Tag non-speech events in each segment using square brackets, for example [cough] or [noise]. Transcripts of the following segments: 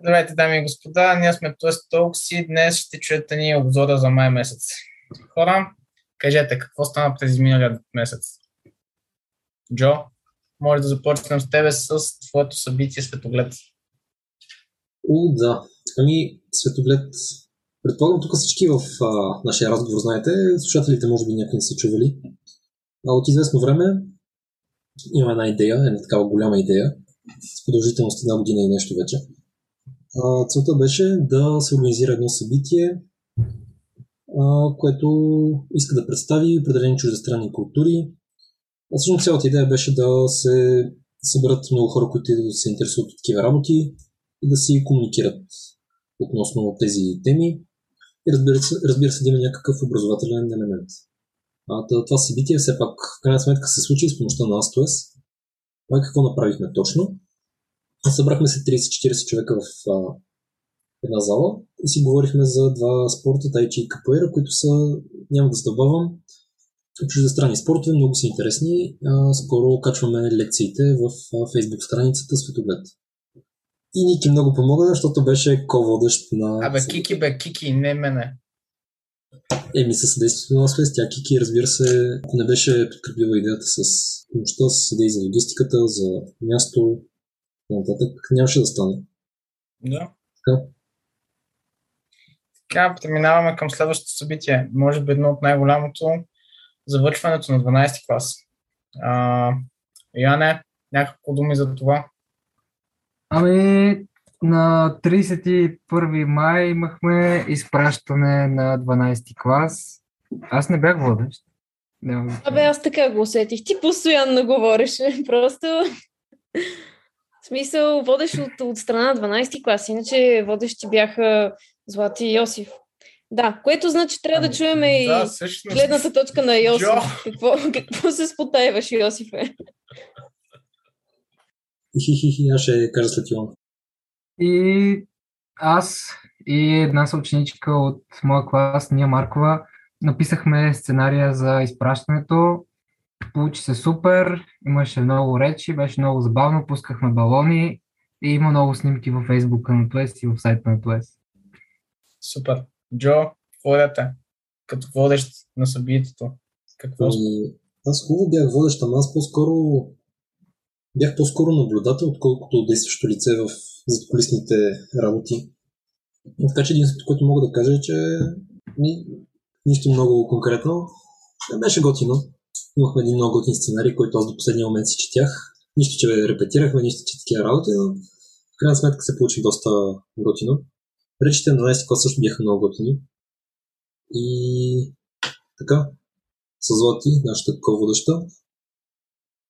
Здравейте, дами и господа, ние сме Twist Talks и днес ще чуете ни обзора за май месец. Хора, кажете, какво стана през изминалия месец? Джо, може да започнем с тебе с твоето събитие Светоглед. О, да. Ами, Светоглед, предполагам тук всички в а, нашия разговор знаете, слушателите може би някакви не са чували. А от известно време има една идея, една такава голяма идея, с продължителност една година и нещо вече. Целта беше да се организира едно събитие, а, което иска да представи определени чуждестранни култури. А всъщност цялата идея беше да се съберат много хора, които се интересуват от такива работи и да си комуникират относно тези теми. И разбира се, разбира се да има някакъв образователен елемент. А, това събитие все пак в крайна сметка се случи с помощта на ASTOS. А какво направихме точно? Събрахме се 30-40 човека в а, една зала и си говорихме за два спорта, тайчи и капоера, които са, няма да задълбавам, чуждестранни спортове, много са интересни. А, скоро качваме лекциите в фейсбук страницата Светоглед. И Ники много помогна, защото беше ко-водещ на... Абе, Кики бе, Кики, не мене. Еми, със съдействието на Свест, тя Кики, разбира се, ако не беше подкрепила идеята с помощта, с съдей за логистиката, за място, нататък, нямаше да стане. Да. Така. Така, преминаваме към следващото събитие. Може би едно от най-голямото завършването на 12 клас. А, Яне, някакво думи за това? Ами, на 31 май имахме изпращане на 12 клас. Аз не бях водещ. Не, Абе, аз така го усетих. Ти постоянно говориш. [laughs] Просто... В смисъл, водещ от, от страна 12 клас. Иначе водещи бяха Злати и Йосиф. Да, което значи трябва да чуем и да, всъщност. гледната точка на Йосиф. Какво, какво се спотаиваш, Йосифе? Хи-хи-хи, аз ще кажа след Йоан. И аз и една съученичка от моя клас, Ния Маркова, написахме сценария за изпращането. Получи се супер, имаше много речи, беше много забавно, пускахме балони и има много снимки във фейсбука на Туес и в сайта на Туес. Супер. Джо, водете. Като водещ на събитието. Какво Ами, аз хубаво бях водещ, ама аз по-скоро бях по-скоро наблюдател, отколкото действащо лице в задколисните работи. Така че единственото, което мога да кажа е, че ни, нищо много конкретно. Беше готино. Имахме един много готин сценарий, който аз до последния момент си четях. Нищо, че репетирахме, нищо, че такива работи, но в крайна сметка се получи доста готино. Речите на 12 клас също бяха много готини. И така, с Злати, нашата ко-водеща,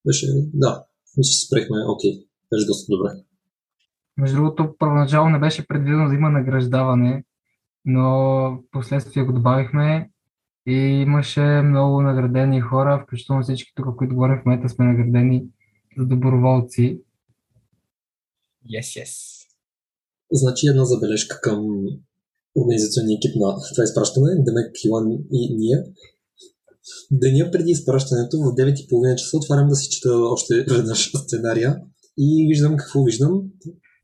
беше, да, мисля, че спрехме, окей, беше доста добре. Между другото, първоначално не беше предвидено да има награждаване, но последствие го добавихме и имаше много наградени хора, включително всички тук, които говорим в момента сме наградени за доброволци. Yes, yes. Значи една забележка към организационния екип на това изпращане, Демек, Иван и ние. Деня преди изпращането в 9.30 часа отварям да си чета още веднъж сценария и виждам какво виждам.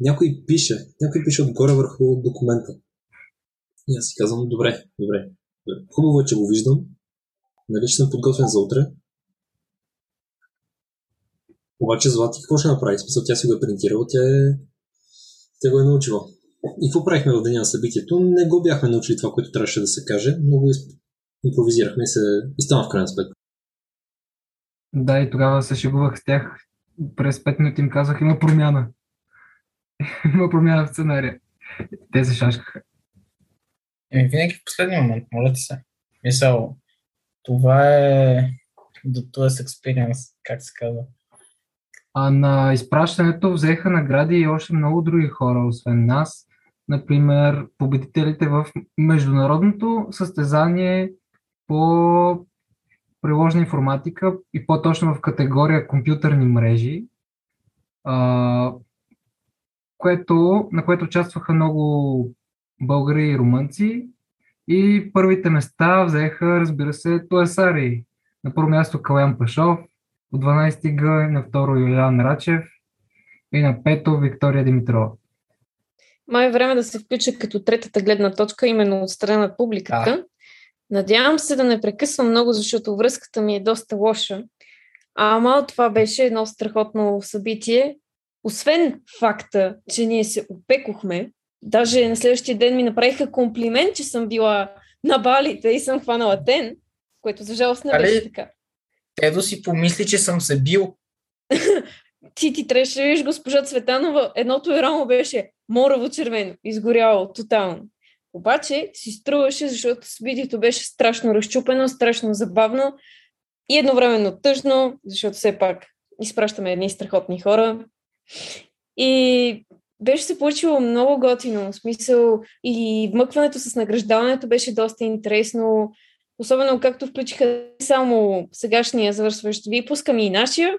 Някой пише, някой пише отгоре върху документа. И аз си казвам, добре, добре. Хубаво е, че го виждам. Нали, че съм подготвен за утре. Обаче Злати какво ще направи? Смисъл, тя си го е принтирала, тя, е... тя го е научила. И какво правихме в деня на събитието? Не го бяхме научили това, което трябваше да се каже, но го импровизирахме и, се... и стана в крайна сметка. Да, и тогава се шегувах с тях. През 5 минути им казах, има промяна. [laughs] има промяна в сценария. Те се шашкаха. Еми, винаги в последния момент, моля ти се. Мисъл, това е до този experience, как се казва. А на изпращането взеха награди и още много други хора, освен нас. Например, победителите в международното състезание по приложна информатика и по-точно в категория компютърни мрежи, което, на което участваха много българи и румънци. И първите места взеха, разбира се, Туесари. На първо място Калян Пашов, от 12 Г, на второ Юлиан Рачев и на пето Виктория Димитрова. май е време да се включа като третата гледна точка, именно от страна на публиката. Да. Надявам се да не прекъсвам много, защото връзката ми е доста лоша. Ама това беше едно страхотно събитие. Освен факта, че ние се опекохме, даже на следващия ден ми направиха комплимент, че съм била на балите и съм хванала тен, което за жалост не беше така. Тедо си помисли, че съм се бил. [laughs] Ти ти трябваше да видиш госпожа Цветанова. Едното и рамо беше морово червено, изгоряло тотално. Обаче си струваше, защото събитието беше страшно разчупено, страшно забавно и едновременно тъжно, защото все пак изпращаме едни страхотни хора. И беше се получило много готино. В смисъл и вмъкването с награждаването беше доста интересно. Особено както включиха само сегашния завършващ випуск, ами и нашия.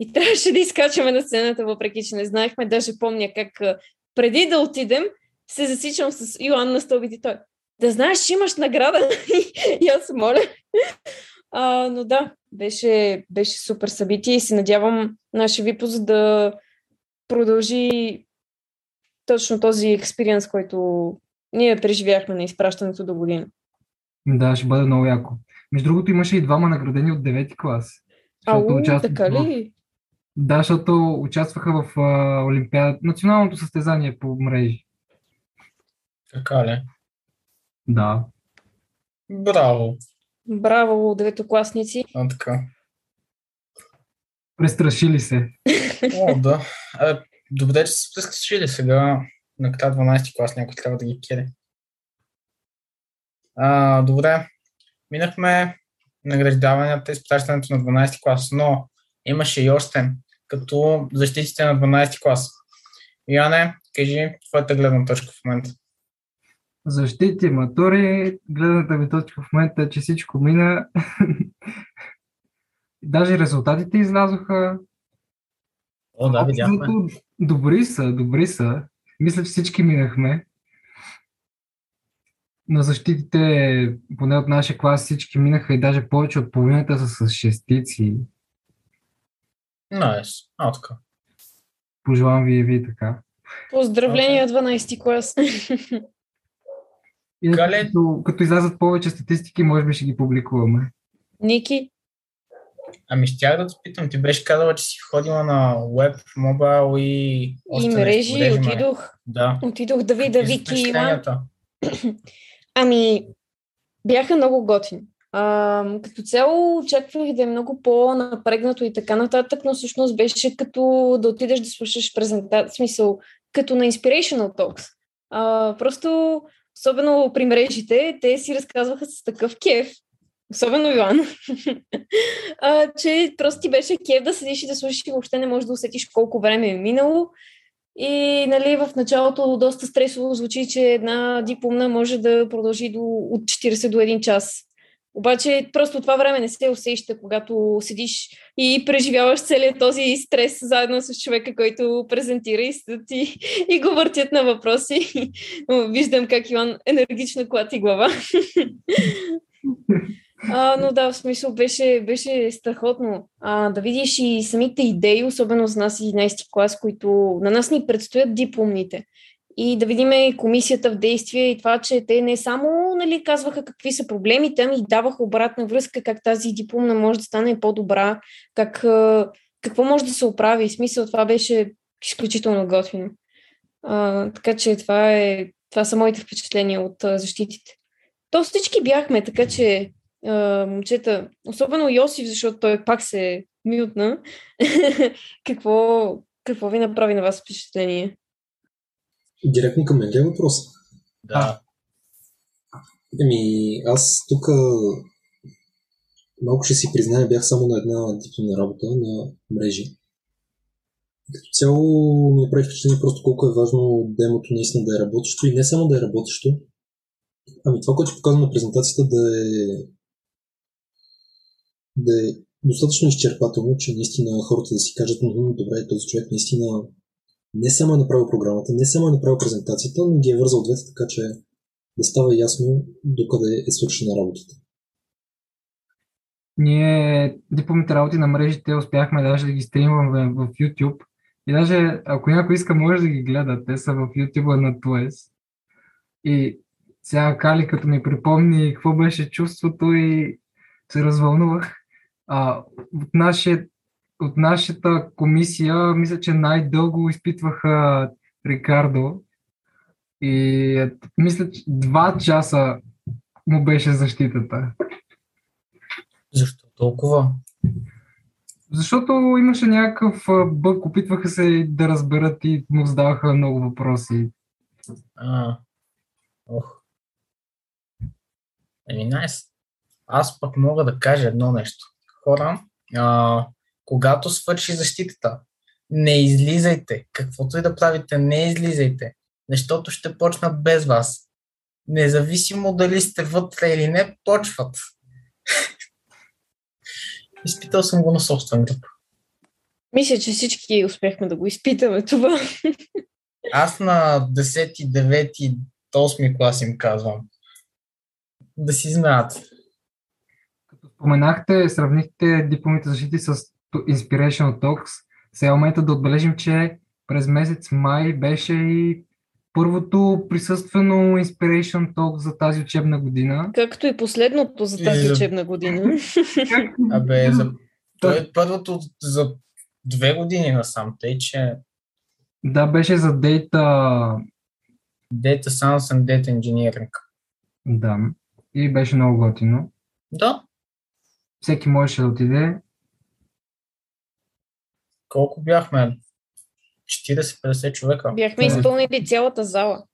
И трябваше да изкачаме на сцената, въпреки че не знаехме. Даже помня как преди да отидем, се засичам с Йоан на стълбите той. Да знаеш, че имаш награда. [laughs] и аз моля. А, но да, беше, беше супер събитие и се надявам нашия випуск да продължи точно този експириенс, който ние преживяхме на изпращането до година. Да, ще бъде много яко. Между другото имаше и двама наградени от 9 клас. Ау, участват така в- ли? Да, защото участваха в а, Олимпиада, националното състезание по мрежи. Така ли? Да. Браво. Браво, деветокласници. А, така. Престрашили се. О, да. А, добре, че се прескочили сега. Накрая 12 клас някой трябва да ги кере. А, добре. Минахме награждаванията и изпращането на 12 клас, но имаше и още, като защитите на 12 клас. Яне, кажи твоята гледна точка в момента. Защити, матури, гледната ми точка в момента е, че всичко мина. [laughs] Даже резултатите излязоха. О, да, видяхме. Общо Добри са, добри са. Мисля, всички минахме. На защитите, поне от нашия клас, всички минаха и даже повече от половината са с шестици. Найс. А, така. Пожелавам ви и ви така. Поздравления, 12 клас. И като, като излязат повече статистики, може би ще ги публикуваме. Ники, Ами щях да те питам, ти беше казала, че си ходила на веб, мобайл и... и мрежи, нещо. отидох, Да. отидох да видя Вики има. [clears throat] Ами, бяха много готини. А, като цяло очаквах да е много по-напрегнато и така нататък, но всъщност беше като да отидеш да слушаш презентация, смисъл, като на Inspirational Talks. А, просто, особено при мрежите, те си разказваха с такъв кеф, особено Йоан, [laughs] а, че просто ти беше кеф да седиш и да слушаш и въобще не можеш да усетиш колко време е минало. И нали, в началото доста стресово звучи, че една дипломна може да продължи до, от 40 до 1 час. Обаче просто това време не се усеща, когато седиш и преживяваш целият този стрес заедно с човека, който презентира и, седят и, и го въртят на въпроси. [laughs] Виждам как Иван енергично клати глава. [laughs] А, но да, в смисъл беше, беше страхотно а, да видиш и самите идеи, особено за нас 11 клас, които на нас ни предстоят дипломните. И да видим и комисията в действие и това, че те не само нали, казваха какви са проблемите, ами и даваха обратна връзка как тази дипломна може да стане по-добра, как, какво може да се оправи. В смисъл това беше изключително готино. А, така че това, е, това са моите впечатления от защитите. То всички бяхме, така че а, момчета, особено Йосиф, защото той пак се мютна. [laughs] какво, какво ви направи на вас впечатление? Директно към мен ли е въпрос? Да. Еми, аз тук малко ще си призная, бях само на една дипломна работа на мрежи. Като цяло ми направи впечатление просто колко е важно демото наистина да е работещо и не само да е работещо, ами това, което показва на презентацията да е да е достатъчно изчерпателно, че наистина хората да си кажат, «Мгм, добре, този човек наистина не само е направил програмата, не само е направил презентацията, но ги е вързал двете, така че да става ясно докъде е свършена работата. Ние дипломните работи на мрежите успяхме даже да ги стримваме в YouTube И даже, ако някой иска, може да ги гледа. Те са в YouTube на Туес. И сега Кали, като ми припомни какво беше чувството и се развълнувах. А, от, нашия, от нашата комисия, мисля, че най-дълго изпитваха Рикардо. И е, мисля, че два часа му беше защитата. Защо толкова? Защото имаше някакъв бък, опитваха се да разберат и му задаваха много въпроси. А, ох. Еми, найс. Аз пък мога да кажа едно нещо. Хора, а, когато свърши защитата, не излизайте. Каквото и да правите, не излизайте. Защото ще почнат без вас. Независимо дали сте вътре или не, почват. [laughs] Изпитал съм го на собствен гръб. Мисля, че всички успяхме да го изпитаме това. [laughs] Аз на 10, 9, 8 клас им казвам. Да си знаят. Споменахте, сравнихте дипломите защити с Inspirational Talks. Сега е момента да отбележим, че през месец май беше и първото присъствено Inspiration Talk за тази учебна година. Както и последното за тази И за- учебна година. Абе, за... той е първото за две години насам, тъй че Да, беше за Data, Data Science and Data Engineering. да, и беше много готино. Да, Всеки можеше да отиде. колко бяхме? 40-50 човека. Бяхме изпълнили цялата зала.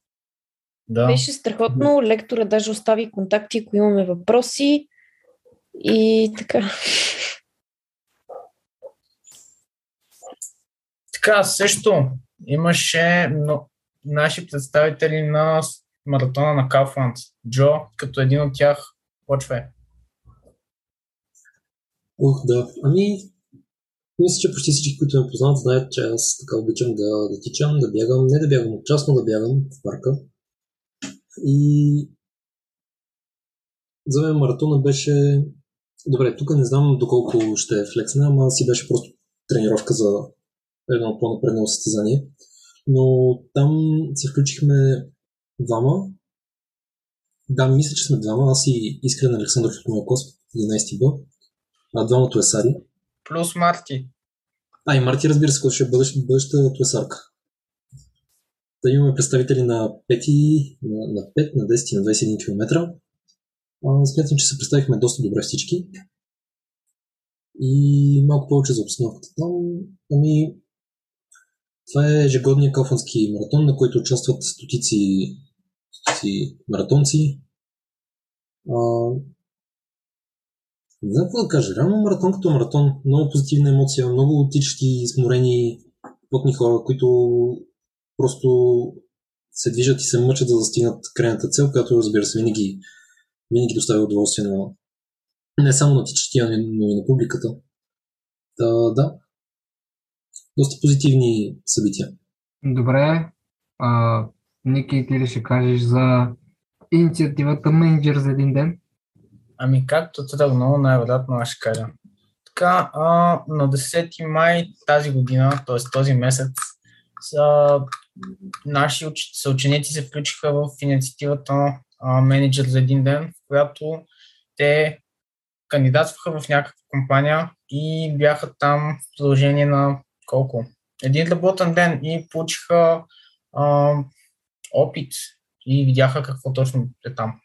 Да. Беше страхотно. Лектора даже остави контакти, ако имаме въпроси. И така. Така, също имаше но, наши представители на маратона на Кафланд. Джо, като един от тях, почва е. Ох, да. Ами, мисля, че почти всички, които ме познават, знаят, че аз така обичам да, да тичам, да бягам, не да бягам отчасно, да бягам в парка. И за мен маратона беше... Добре, тук не знам доколко ще е флексна, ама си беше просто тренировка за едно по-напреднало състезание. Но там се включихме двама. Да, мисля, че сме двама. Аз и Искрен Александров от моя клас, 11 Б а двама туесари. Плюс Марти. А, и Марти, разбира се, който ще е бъдещ, бъдеща туесарка. Да имаме представители на 5, на, на 5, на 10 и на 21 км. А, смятам, че се представихме доста добре всички. И малко повече за обстановката там. Ами, това е ежегодния калфански маратон, на който участват стотици, стотици маратонци. А, какво да кажа. Реално маратон като маратон. Много позитивна емоция, много тичащи, сморени, потни хора, които просто се движат и се мъчат да стигнат крайната цел, която разбира се винаги, винаги доставя удоволствие на не само на тичащия, но и на публиката. Да, да. Доста позитивни събития. Добре. А, Ники, ти ли ще кажеш за инициативата Менеджер за един ден? Ами както тръгнало, най-вероятно аз ще кажа. Така, а, на 10 май тази година, т.е. този месец, са, наши уч... съученици се включиха в инициативата а, Менеджер за един ден, в която те кандидатстваха в някаква компания и бяха там в продължение на колко? Един работен ден и получиха а, опит и видяха какво точно е там.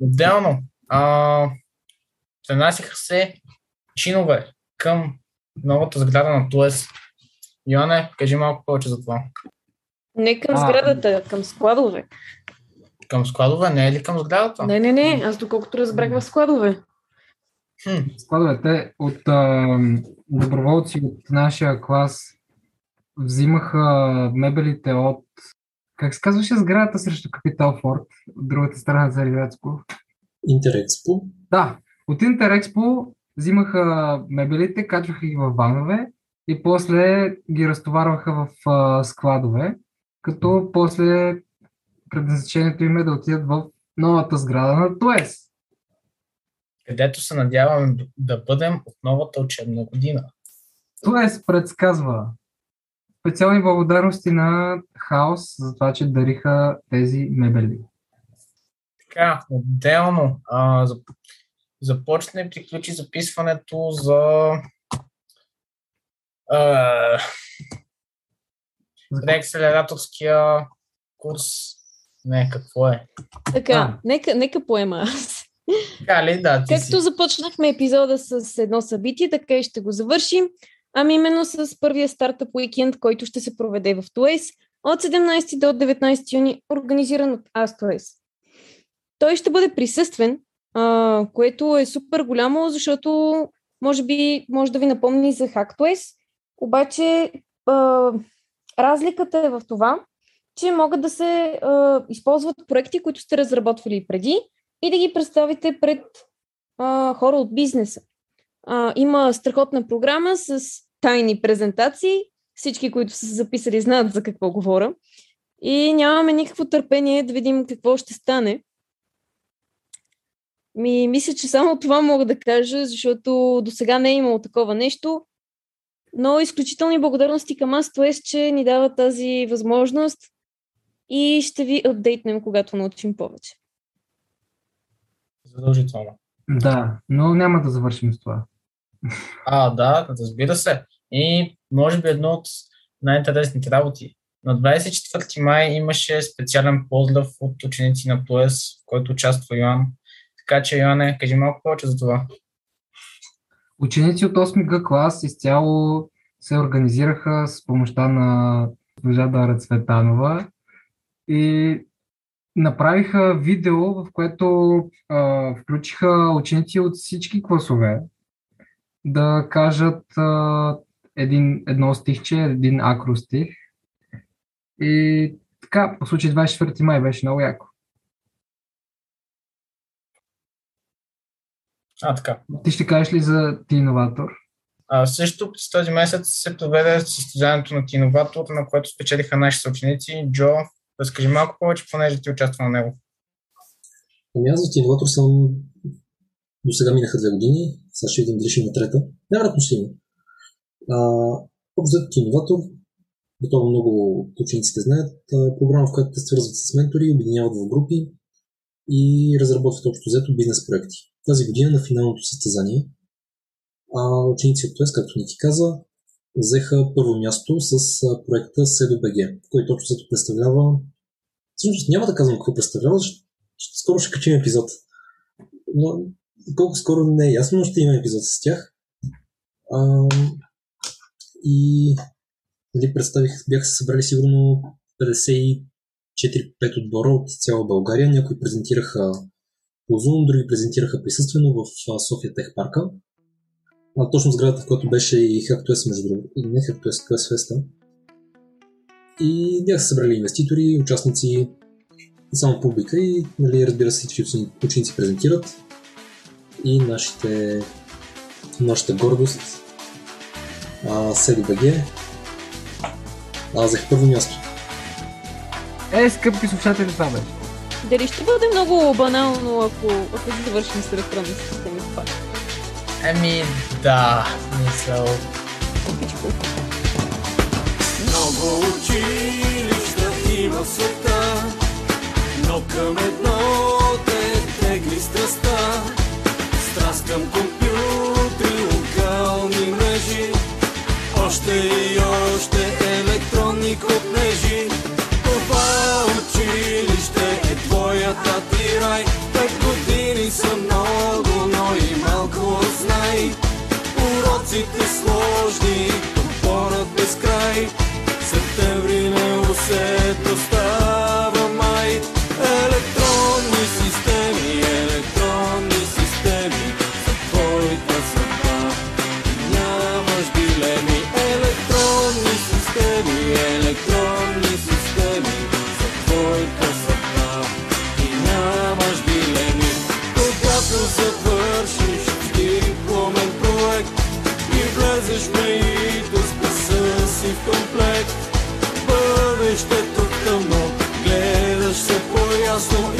Отделно, а, пренасяха се чинове към новата сграда на ТУЕС. Йоане, кажи малко повече за това. Не към А. сградата, към складове. Към складове, не е ли към сградата? Не, не, не. Аз доколкото разбрах в складове. Хм. Складовете от а, доброволци от нашия клас взимаха мебелите от как се казваше сградата срещу Капитал Форд, от другата страна за Ривецко. Интерекспо. Да, от Интерекспо взимаха мебелите, качваха ги в ванове и после ги разтоварваха в а, складове, като после предназначението им е да отидат в новата сграда на ТОЕС. Където се надяваме да бъдем от новата учебна година. ТОЕС предсказва специални благодарности на Хаос за това, че дариха тези мебели. Така, отделно а, за, започна и приключи записването за а, курс. Не, какво е? Така, А. нека, нека поема аз. Така ли? Да, ти Както си. започнахме епизода с едно събитие, така и ще го завършим. Ами именно с първия стартъп уикенд, който ще се проведе в Туес от 17 до 19 юни, организиран от Astorес. Той ще бъде присъствен, а, което е супер голямо, защото може би може да ви напомни за HackTues, обаче а, разликата е в това, че могат да се а, използват проекти, които сте разработвали преди и да ги представите пред а, хора от бизнеса. А, има страхотна програма с тайни презентации. Всички, които са се записали, знаят за какво говоря. И нямаме никакво търпение да видим какво ще стане. Ми, мисля, че само това мога да кажа, защото до сега не е имало такова нещо. Но изключителни благодарности към ASTOS, че ни дава тази възможност и ще ви апдейтнем, когато научим повече. Задължително. Да, но няма да завършим с това. А, да, разбира се. И може би едно от най-интересните работи. На 24 май имаше специален поздрав от ученици на ПОЕС, в който участва Йоан. Така че, Йоане, кажи малко повече за това. Ученици от 8 Г клас изцяло се организираха с помощта на госпожа Дара Цветанова и направиха видео, в което а, включиха ученици от всички класове да кажат а, един, едно стихче, един акростих. И така, по случай 24 май беше много яко. А, така. Ти ще кажеш ли за ти иноватор? А, също през този месец се проведе състезанието на Киноватор, на което спечелиха наши съученици. Джо, разкажи малко повече, понеже ти участва на него. Ами аз за инноватор съм до сега минаха две години, сега ще видим дали ще има трета. Най-вероятно ще има. А, Общо инноватор, готово много от учениците знаят, програма, в която те свързват с ментори, обединяват в групи и разработват общо взето бизнес проекти. Тази година на финалното състезание а, ученици от ТОЕС, както Ники каза, взеха първо място с проекта SEDOBG, който общо взето представлява Всъщност няма да казвам какво представлява, скоро ще качим епизод. Но колко скоро не е ясно, но ще има епизод с тях. А, и нали, представих, бяха се събрали сигурно 54-5 отбора от цяла България. Някои презентираха по Zoom, други презентираха присъствено в София Тех парка. А, точно сградата, в която беше и HackToS, между другото, или не HackToS, QS Festa. И бяха събрали инвеститори, участници, и само публика и, нали, разбира се, всички учени- ученици презентират и нашите, нашата гордост а, SEDOBG аз взех първо място. Е, скъпи слушатели, това беше. Дали ще бъде много банално, ако, ако завършим с електронни системи пак? Еми, да, мисъл. Много училища има в света, но към едно те тегли страста. Страст към компютри, локални мрежи, още и още електронни копнежи. Ти рай, пет години са много, но и малко знай. Уроците сложни, gosto.